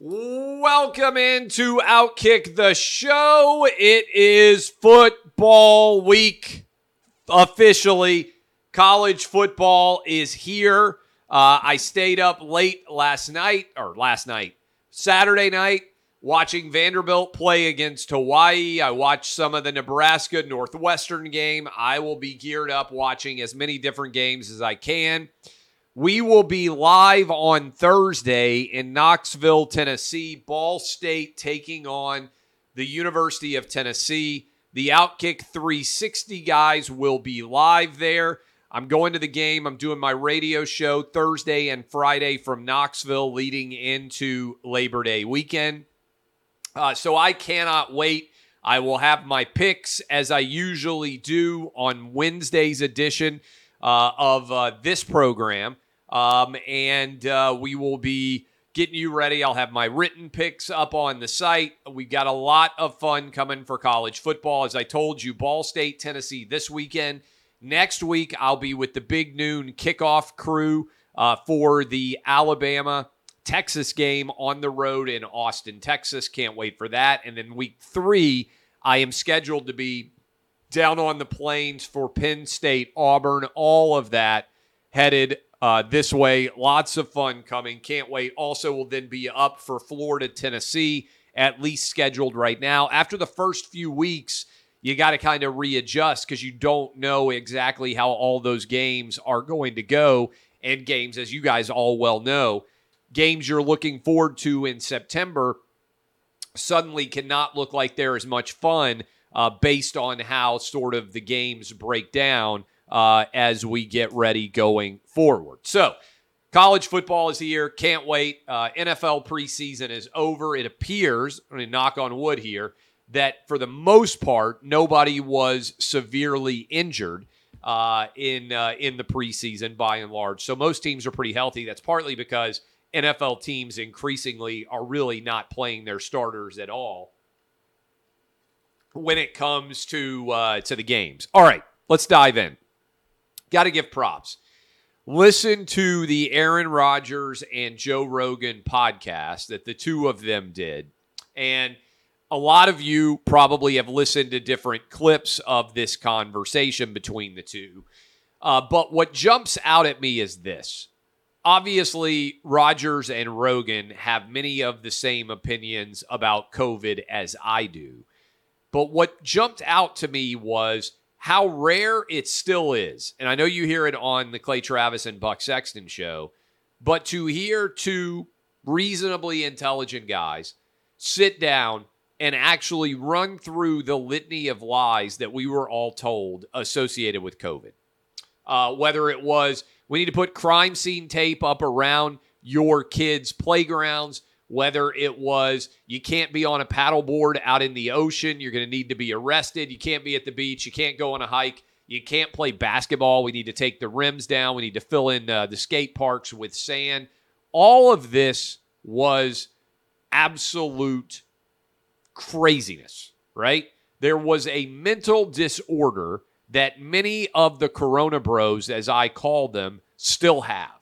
Welcome into Outkick the show. It is football week officially. College football is here. Uh, I stayed up late last night, or last night, Saturday night, watching Vanderbilt play against Hawaii. I watched some of the Nebraska Northwestern game. I will be geared up watching as many different games as I can. We will be live on Thursday in Knoxville, Tennessee. Ball State taking on the University of Tennessee. The Outkick 360 guys will be live there. I'm going to the game. I'm doing my radio show Thursday and Friday from Knoxville leading into Labor Day weekend. Uh, so I cannot wait. I will have my picks as I usually do on Wednesday's edition uh, of uh, this program. Um, and uh, we will be getting you ready. I'll have my written picks up on the site. We've got a lot of fun coming for college football. As I told you, Ball State, Tennessee this weekend. Next week, I'll be with the Big Noon kickoff crew uh, for the Alabama Texas game on the road in Austin, Texas. Can't wait for that. And then week three, I am scheduled to be down on the plains for Penn State, Auburn, all of that headed uh, this way. Lots of fun coming. Can't wait. Also, will then be up for Florida, Tennessee, at least scheduled right now. After the first few weeks, you got to kind of readjust because you don't know exactly how all those games are going to go. And games, as you guys all well know, games you're looking forward to in September suddenly cannot look like they're as much fun uh, based on how sort of the games break down uh, as we get ready going forward. So, college football is here. Can't wait. Uh, NFL preseason is over. It appears, going to knock on wood here, that for the most part, nobody was severely injured uh, in uh, in the preseason by and large. So most teams are pretty healthy. That's partly because NFL teams increasingly are really not playing their starters at all when it comes to uh, to the games. All right, let's dive in. Got to give props. Listen to the Aaron Rodgers and Joe Rogan podcast that the two of them did. And a lot of you probably have listened to different clips of this conversation between the two. Uh, but what jumps out at me is this. Obviously, Rodgers and Rogan have many of the same opinions about COVID as I do. But what jumped out to me was how rare it still is. And I know you hear it on the Clay Travis and Buck Sexton show, but to hear two reasonably intelligent guys sit down and actually run through the litany of lies that we were all told associated with COVID. Uh, whether it was we need to put crime scene tape up around your kids' playgrounds, whether it was you can't be on a paddleboard out in the ocean, you're going to need to be arrested, you can't be at the beach, you can't go on a hike, you can't play basketball, we need to take the rims down, we need to fill in uh, the skate parks with sand. All of this was absolute craziness, right? There was a mental disorder that many of the Corona Bros, as I call them, still have.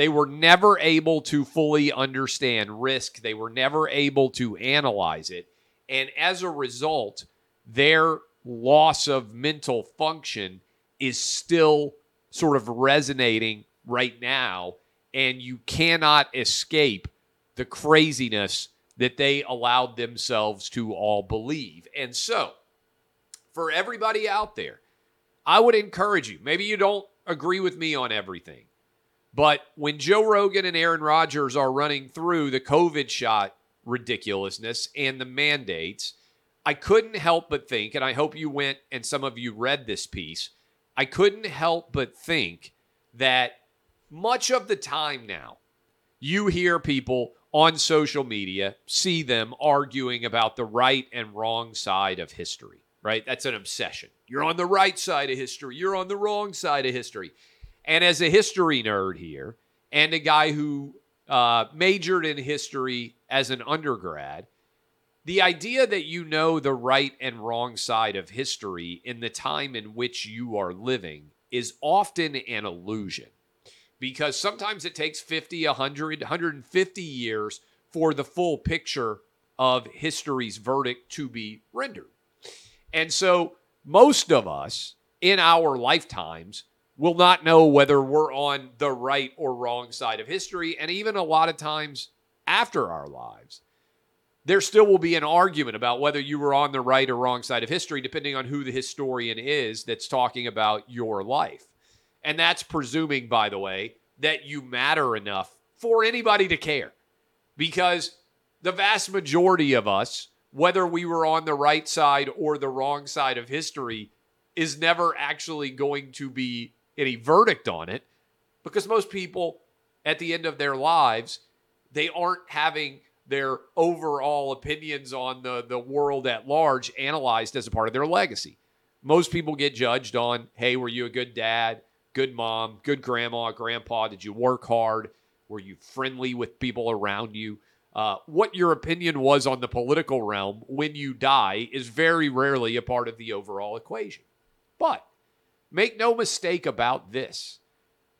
They were never able to fully understand risk. They were never able to analyze it. And as a result, their loss of mental function is still sort of resonating right now. And you cannot escape the craziness that they allowed themselves to all believe. And so, for everybody out there, I would encourage you. Maybe you don't agree with me on everything. But when Joe Rogan and Aaron Rodgers are running through the COVID shot ridiculousness and the mandates, I couldn't help but think, and I hope you went and some of you read this piece, I couldn't help but think that much of the time now, you hear people on social media, see them arguing about the right and wrong side of history, right? That's an obsession. You're on the right side of history, you're on the wrong side of history. And as a history nerd here, and a guy who uh, majored in history as an undergrad, the idea that you know the right and wrong side of history in the time in which you are living is often an illusion because sometimes it takes 50, 100, 150 years for the full picture of history's verdict to be rendered. And so most of us in our lifetimes will not know whether we're on the right or wrong side of history. And even a lot of times after our lives, there still will be an argument about whether you were on the right or wrong side of history, depending on who the historian is that's talking about your life. And that's presuming, by the way, that you matter enough for anybody to care. Because the vast majority of us, whether we were on the right side or the wrong side of history, is never actually going to be any verdict on it. Because most people, at the end of their lives, they aren't having their overall opinions on the, the world at large analyzed as a part of their legacy. Most people get judged on, hey, were you a good dad? good mom, good grandma, grandpa? Did you work hard? Were you friendly with people around you? Uh, what your opinion was on the political realm when you die is very rarely a part of the overall equation. But make no mistake about this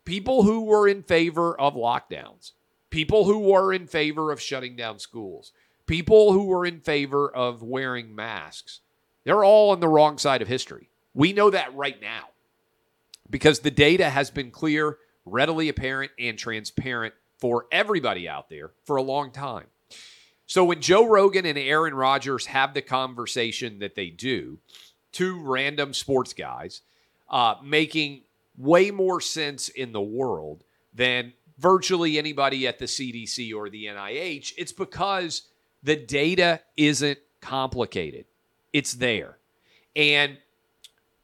people who were in favor of lockdowns, people who were in favor of shutting down schools, people who were in favor of wearing masks, they're all on the wrong side of history. We know that right now because the data has been clear, readily apparent, and transparent for everybody out there for a long time. So when Joe Rogan and Aaron Rodgers have the conversation that they do, two random sports guys, uh, making way more sense in the world than virtually anybody at the CDC or the NIH, it's because the data isn't complicated. It's there. And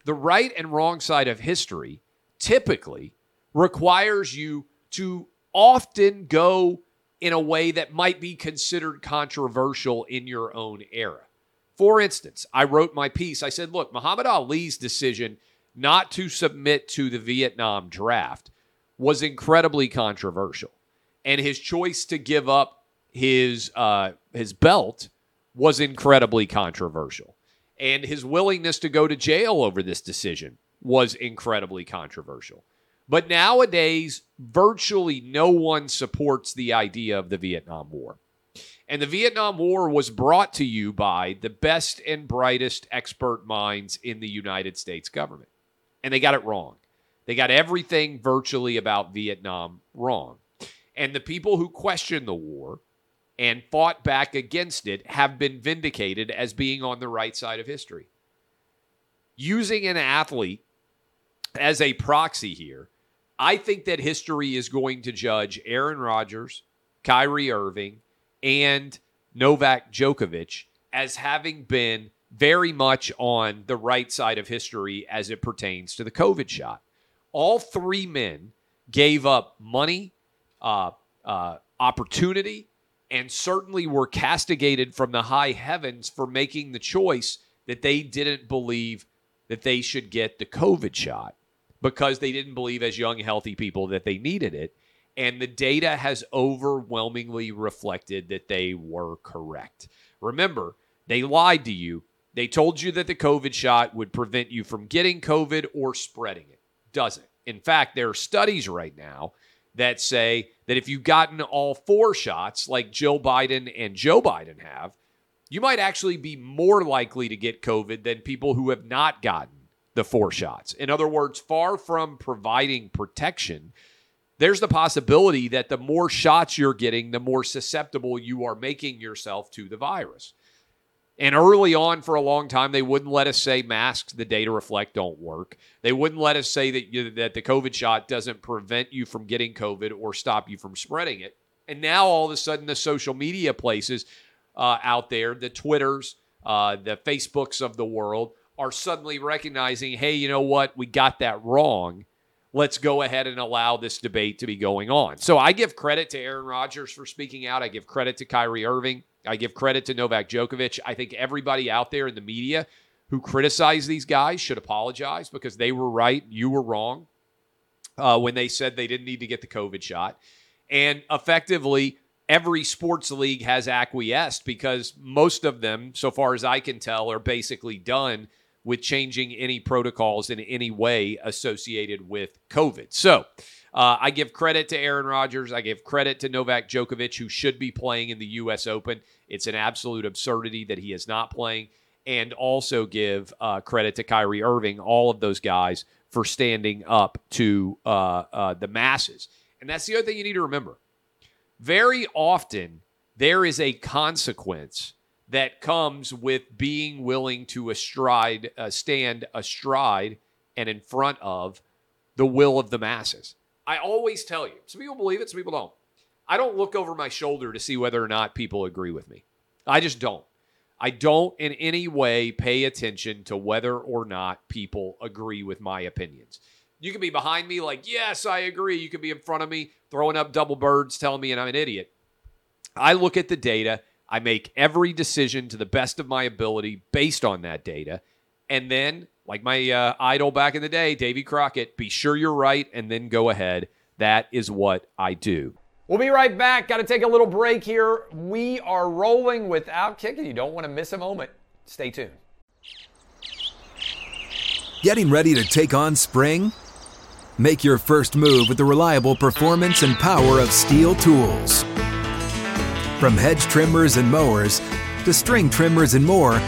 the right and wrong side of history typically requires you to often go in a way that might be considered controversial in your own era. For instance, I wrote my piece. I said, look, Muhammad Ali's decision not to submit to the Vietnam draft was incredibly controversial. And his choice to give up his uh, his belt was incredibly controversial and his willingness to go to jail over this decision was incredibly controversial. But nowadays, virtually no one supports the idea of the Vietnam War. And the Vietnam War was brought to you by the best and brightest expert minds in the United States government. And they got it wrong. They got everything virtually about Vietnam wrong. And the people who questioned the war and fought back against it have been vindicated as being on the right side of history. Using an athlete as a proxy here, I think that history is going to judge Aaron Rodgers, Kyrie Irving, and Novak Djokovic as having been very much on the right side of history as it pertains to the COVID shot. All three men gave up money, uh, uh, opportunity, and certainly were castigated from the high heavens for making the choice that they didn't believe that they should get the COVID shot because they didn't believe as young, healthy people that they needed it. And the data has overwhelmingly reflected that they were correct. Remember, they lied to you. They told you that the COVID shot would prevent you from getting COVID or spreading it. Doesn't. In fact, there are studies right now that say that if you've gotten all four shots, like Jill Biden and Joe Biden have, you might actually be more likely to get COVID than people who have not gotten the four shots. In other words, far from providing protection, there's the possibility that the more shots you're getting, the more susceptible you are making yourself to the virus. And early on, for a long time, they wouldn't let us say masks, the data reflect, don't work. They wouldn't let us say that, you, that the COVID shot doesn't prevent you from getting COVID or stop you from spreading it. And now, all of a sudden, the social media places uh, out there, the Twitters, uh, the Facebooks of the world, are suddenly recognizing, hey, you know what? We got that wrong. Let's go ahead and allow this debate to be going on. So I give credit to Aaron Rodgers for speaking out. I give credit to Kyrie Irving. I give credit to Novak Djokovic. I think everybody out there in the media who criticized these guys should apologize because they were right. You were wrong uh, when they said they didn't need to get the COVID shot. And effectively, every sports league has acquiesced because most of them, so far as I can tell, are basically done with changing any protocols in any way associated with COVID. So uh, I give credit to Aaron Rodgers. I give credit to Novak Djokovic, who should be playing in the U.S. Open. It's an absolute absurdity that he is not playing. And also give uh, credit to Kyrie Irving, all of those guys, for standing up to uh, uh the masses. And that's the other thing you need to remember very often there is a consequence that comes with being willing to astride, uh, stand astride and in front of the will of the masses. I always tell you, some people believe it, some people don't. I don't look over my shoulder to see whether or not people agree with me. I just don't. I don't in any way pay attention to whether or not people agree with my opinions. You can be behind me, like, yes, I agree. You can be in front of me, throwing up double birds, telling me and I'm an idiot. I look at the data. I make every decision to the best of my ability based on that data. And then, like my uh, idol back in the day, Davy Crockett, be sure you're right and then go ahead. That is what I do. We'll be right back. Got to take a little break here. We are rolling without Outkick, and you don't want to miss a moment. Stay tuned. Getting ready to take on spring? Make your first move with the reliable performance and power of STIHL tools. From hedge trimmers and mowers to string trimmers and more,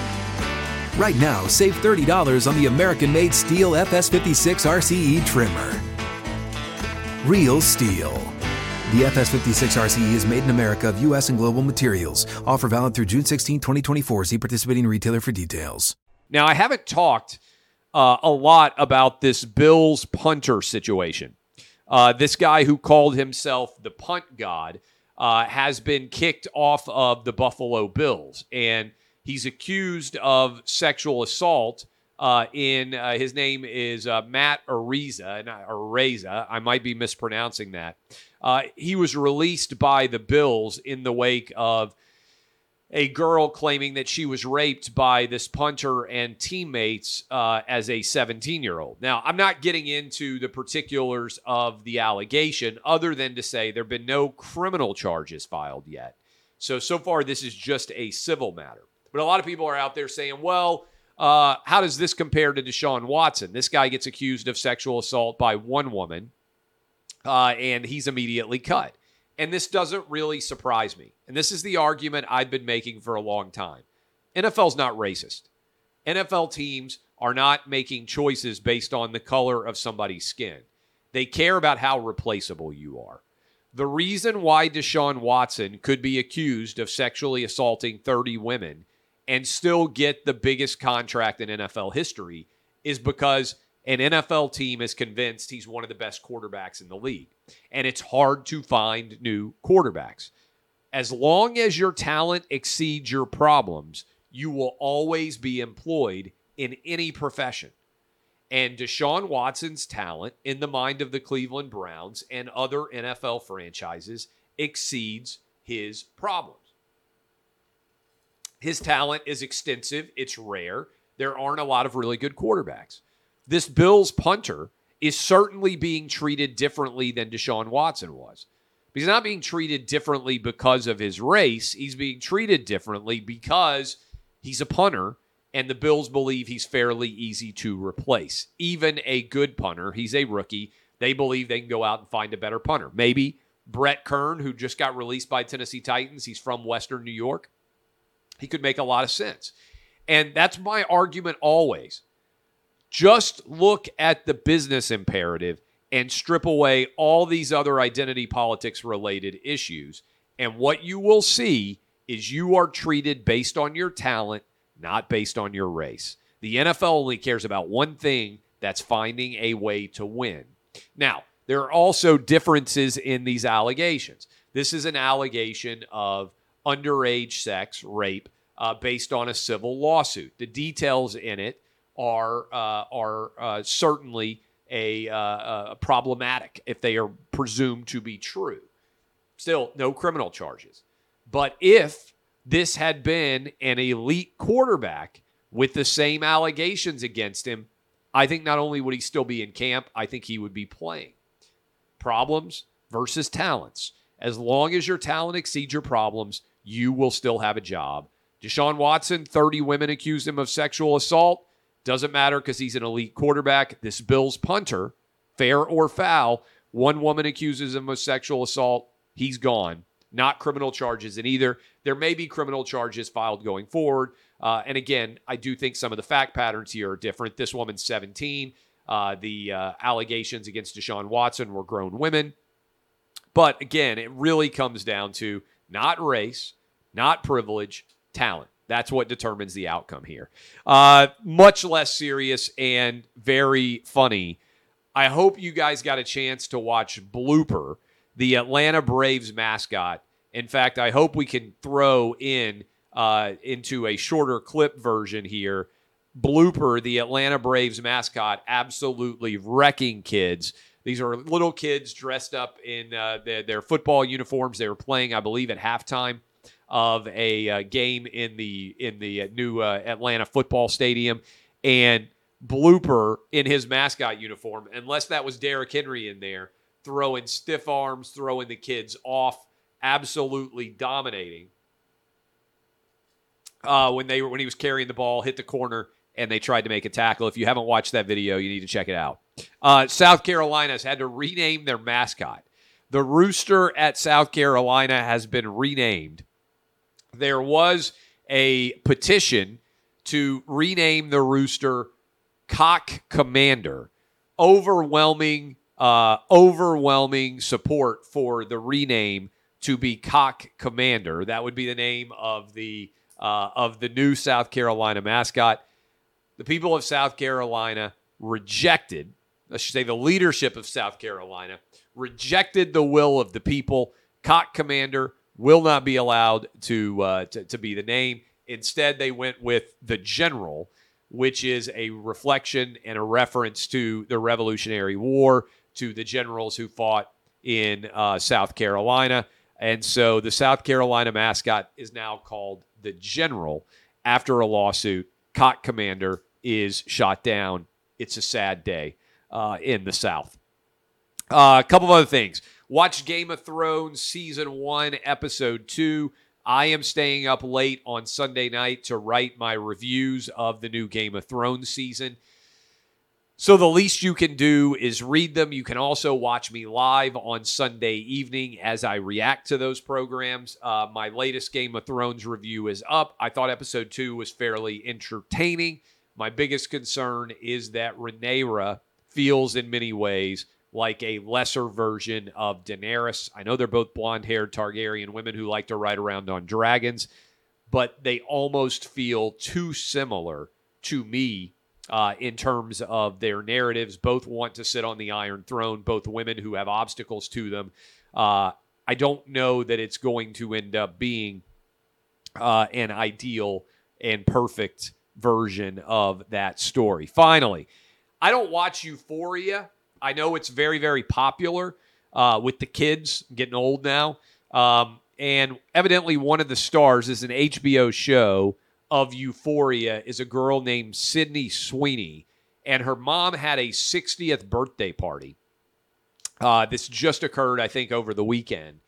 right now save $30 on the American made STIHL FS56 RCE trimmer. Real STIHL. The FS56 RCE is made in America of U.S. and global materials. Offer valid through June 16, 2024. See participating retailer for details. Now, I haven't talked uh, a lot about this Bills punter situation. Uh, this guy who called himself the punt god uh, has been kicked off of the Buffalo Bills, and he's accused of sexual assault. Uh, in uh, his name is uh, Matt Araiza, not Araiza. I might be mispronouncing that. he was released by the Bills in the wake of a girl claiming that she was raped by this punter and teammates uh, as a 17 year old. Now, I'm not getting into the particulars of the allegation other than to say there have been no criminal charges filed yet. So, so far, this is just a civil matter. But a lot of people are out there saying, well, uh, how does this compare to Deshaun Watson? This guy gets accused of sexual assault by one woman, uh, and he's immediately cut. And this doesn't really surprise me. And this is the argument I've been making for a long time. NFL's not racist. NFL teams are not making choices based on the color of somebody's skin. They care about how replaceable you are. The reason why Deshaun Watson could be accused of sexually assaulting 30 women and still get the biggest contract in NFL history is because an NFL team is convinced he's one of the best quarterbacks in the league. And it's hard to find new quarterbacks. As long as your talent exceeds your problems, you will always be employed in any profession. And Deshaun Watson's talent in the mind of the Cleveland Browns and other NFL franchises exceeds his problems. His talent is extensive, it's rare. There aren't a lot of really good quarterbacks this Bills punter is certainly being treated differently than Deshaun Watson was. He's not being treated differently because of his race. He's being treated differently because he's a punter, and the Bills believe he's fairly easy to replace. Even a good punter, he's a rookie. They believe they can go out and find a better punter. Maybe Brett Kern, who just got released by Tennessee Titans, he's from Western New York. He could make a lot of sense. And that's my argument always. Just look at the business imperative and strip away all these other identity politics related issues. And what you will see is you are treated based on your talent, not based on your race. The NFL only cares about one thing that's finding a way to win. Now, there are also differences in these allegations. This is an allegation of underage sex, rape, uh, based on a civil lawsuit. The details in it are uh, are uh, certainly a, uh, problematic if they are presumed to be true. Still, no criminal charges. But if this had been an elite quarterback with the same allegations against him, I think not only would he still be in camp, I think he would be playing. Problems versus talents. As long as your talent exceeds your problems, you will still have a job. Deshaun Watson, 30 women accused him of sexual assault. Doesn't matter because he's an elite quarterback. This Bills punter, fair or foul, one woman accuses him of sexual assault. He's gone. Not criminal charges in either. There may be criminal charges filed going forward. Uh, and again, I do think some of the fact patterns here are different. This woman's 17. Uh, the uh, allegations against Deshaun Watson were grown women. But again, it really comes down to not race, not privilege, talent. That's what determines the outcome here. Uh, much less serious and very funny. I hope you guys got a chance to watch Blooper, the Atlanta Braves mascot. In fact, I hope we can throw in uh, into a shorter clip version here. Blooper, the Atlanta Braves mascot, absolutely wrecking kids. These are little kids dressed up in uh, their, their, football uniforms. They were playing, I believe, at halftime of a uh, game in the in the uh, new uh, Atlanta football stadium, and Blooper in his mascot uniform, unless that was Derrick Henry in there, throwing stiff arms, throwing the kids off, absolutely dominating. Uh, when they were when he was carrying the ball, hit the corner, and they tried to make a tackle. If you haven't watched that video, you need to check it out. Uh, South Carolina has had to rename their mascot. The rooster at South Carolina has been renamed. There was a petition to rename the rooster Cock Commander. Overwhelming, uh, overwhelming support for the rename to be Cock Commander. That would be the name of the uh, of the new South Carolina mascot. The people of South Carolina rejected, I should say, the leadership of South Carolina rejected the will of the people. Cock Commander will not be allowed to, uh, to, to be the name. Instead, they went with the General, which is a reflection and a reference to the Revolutionary War, to the generals who fought in uh, South Carolina. And so the South Carolina mascot is now called the General after a lawsuit. Cock Commander is shot down. It's a sad day uh, in the South. Uh, a couple of other things. Watch Game of Thrones season one, episode two. I am staying up late on Sunday night to write my reviews of the new Game of Thrones season. So the least you can do is read them. You can also watch me live on Sunday evening as I react to those programs. Uh, my latest Game of Thrones review is up. I thought episode two was fairly entertaining. My biggest concern is that Rhaenyra feels in many ways like a lesser version of Daenerys. I know they're both blonde haired Targaryen women who like to ride around on dragons, but they almost feel too similar to me uh, in terms of their narratives. Both want to sit on the Iron Throne, both women who have obstacles to them. Uh, I don't know that it's going to end up being uh, an ideal and perfect version of that story. Finally, I don't watch Euphoria. I know it's very, very popular uh, with the kids. Getting old now. Um, and evidently, one of the stars is an HBO show of Euphoria is a girl named Sydney Sweeney, and her mom had a 60th birthday party. Uh, this just occurred, I think, over the weekend,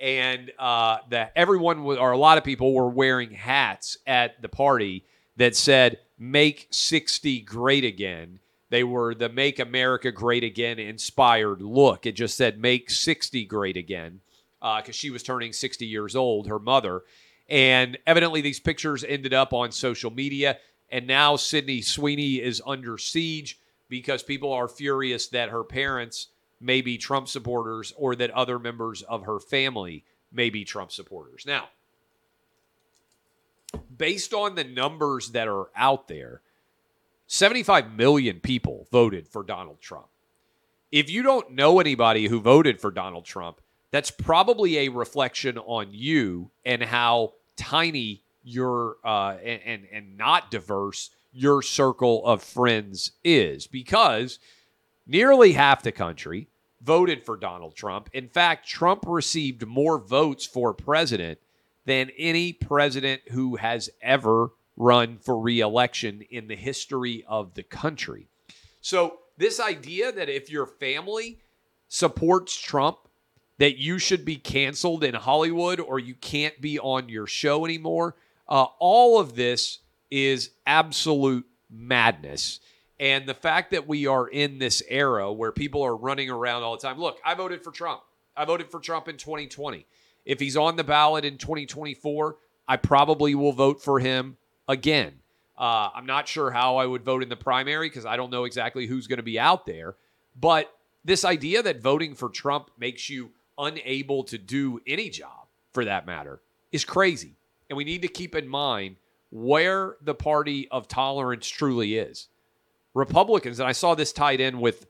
and uh, that everyone or a lot of people were wearing hats at the party that said "Make 60 Great Again." They were the "Make America Great Again" inspired look. It just said "Make 60 Great Again" because uh, she was turning 60 years old. Her mother and evidently, these pictures ended up on social media. And now Sydney Sweeney is under siege because people are furious that her parents may be Trump supporters or that other members of her family may be Trump supporters. Now, based on the numbers that are out there, 75 million people voted for Donald Trump. If you don't know anybody who voted for Donald Trump, that's probably a reflection on you and how tiny your uh, and, and and not diverse your circle of friends is because nearly half the country voted for Donald Trump. In fact, Trump received more votes for president than any president who has ever run for reelection in the history of the country. So, this idea that if your family supports Trump, that you should be canceled in Hollywood or you can't be on your show anymore, uh, all of this is absolute madness. And the fact that we are in this era where people are running around all the time. Look, I voted for Trump. I voted for Trump in 2020. If he's on the ballot in 2024, I probably will vote for him again. Uh, I'm not sure how I would vote in the primary because I don't know exactly who's going to be out there. But this idea that voting for Trump makes you unable to do any job, for that matter, is crazy. And we need to keep in mind where the party of tolerance truly is. Republicans, and I saw this tied in with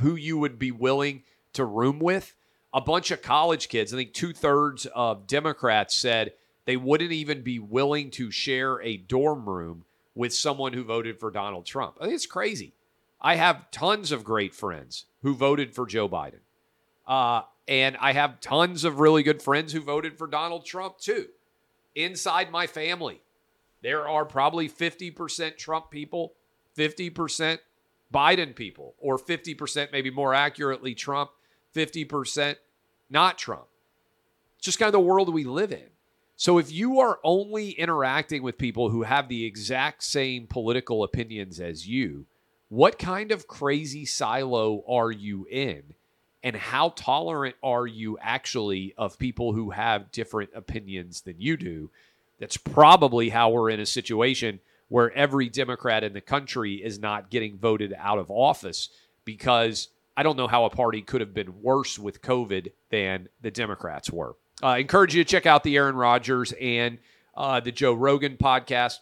who you would be willing to room with. A bunch of college kids, I think two thirds of Democrats said they wouldn't even be willing to share a dorm room with someone who voted for Donald Trump. I think it's crazy. I have tons of great friends who voted for Joe Biden. Uh, and I have tons of really good friends who voted for Donald Trump too. Inside my family, there are probably 50% Trump people 50% Biden people, or 50%, maybe more accurately, Trump, 50% not Trump. It's just kind of the world we live in. So if you are only interacting with people who have the exact same political opinions as you, what kind of crazy silo are you in? And how tolerant are you actually of people who have different opinions than you do? That's probably how we're in a situation where every Democrat in the country is not getting voted out of office because I don't know how a party could have been worse with COVID than the Democrats were. Uh, I encourage you to check out the Aaron Rodgers and uh, the Joe Rogan podcast.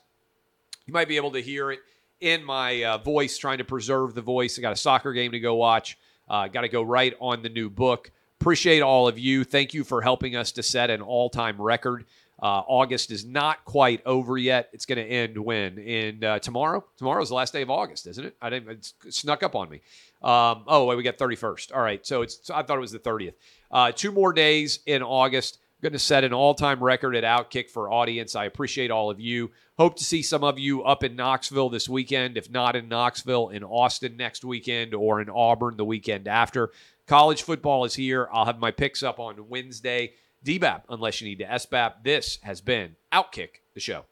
You might be able to hear it in my uh, voice, trying to preserve the voice. I got a soccer game to go watch. Uh, got to go write on the new book. Appreciate all of you. Thank you for helping us to set an all time record. Uh, August is not quite over yet. It's going to end when? In uh, tomorrow? Tomorrow's the last day of August, isn't it? I didn't. It snuck up on me. Um, oh, wait, we got 31st. All right, so it's. I thought it was the 30th. Uh, two more days in August. Going to set an all-time record at Outkick for audience. I appreciate all of you. Hope to see some of you up in Knoxville this weekend. If not in Knoxville, in Austin next weekend, or in Auburn the weekend after. College football is here. I'll have my picks up on Wednesday. DBAP unless you need to SBAP. This has been Outkick the show.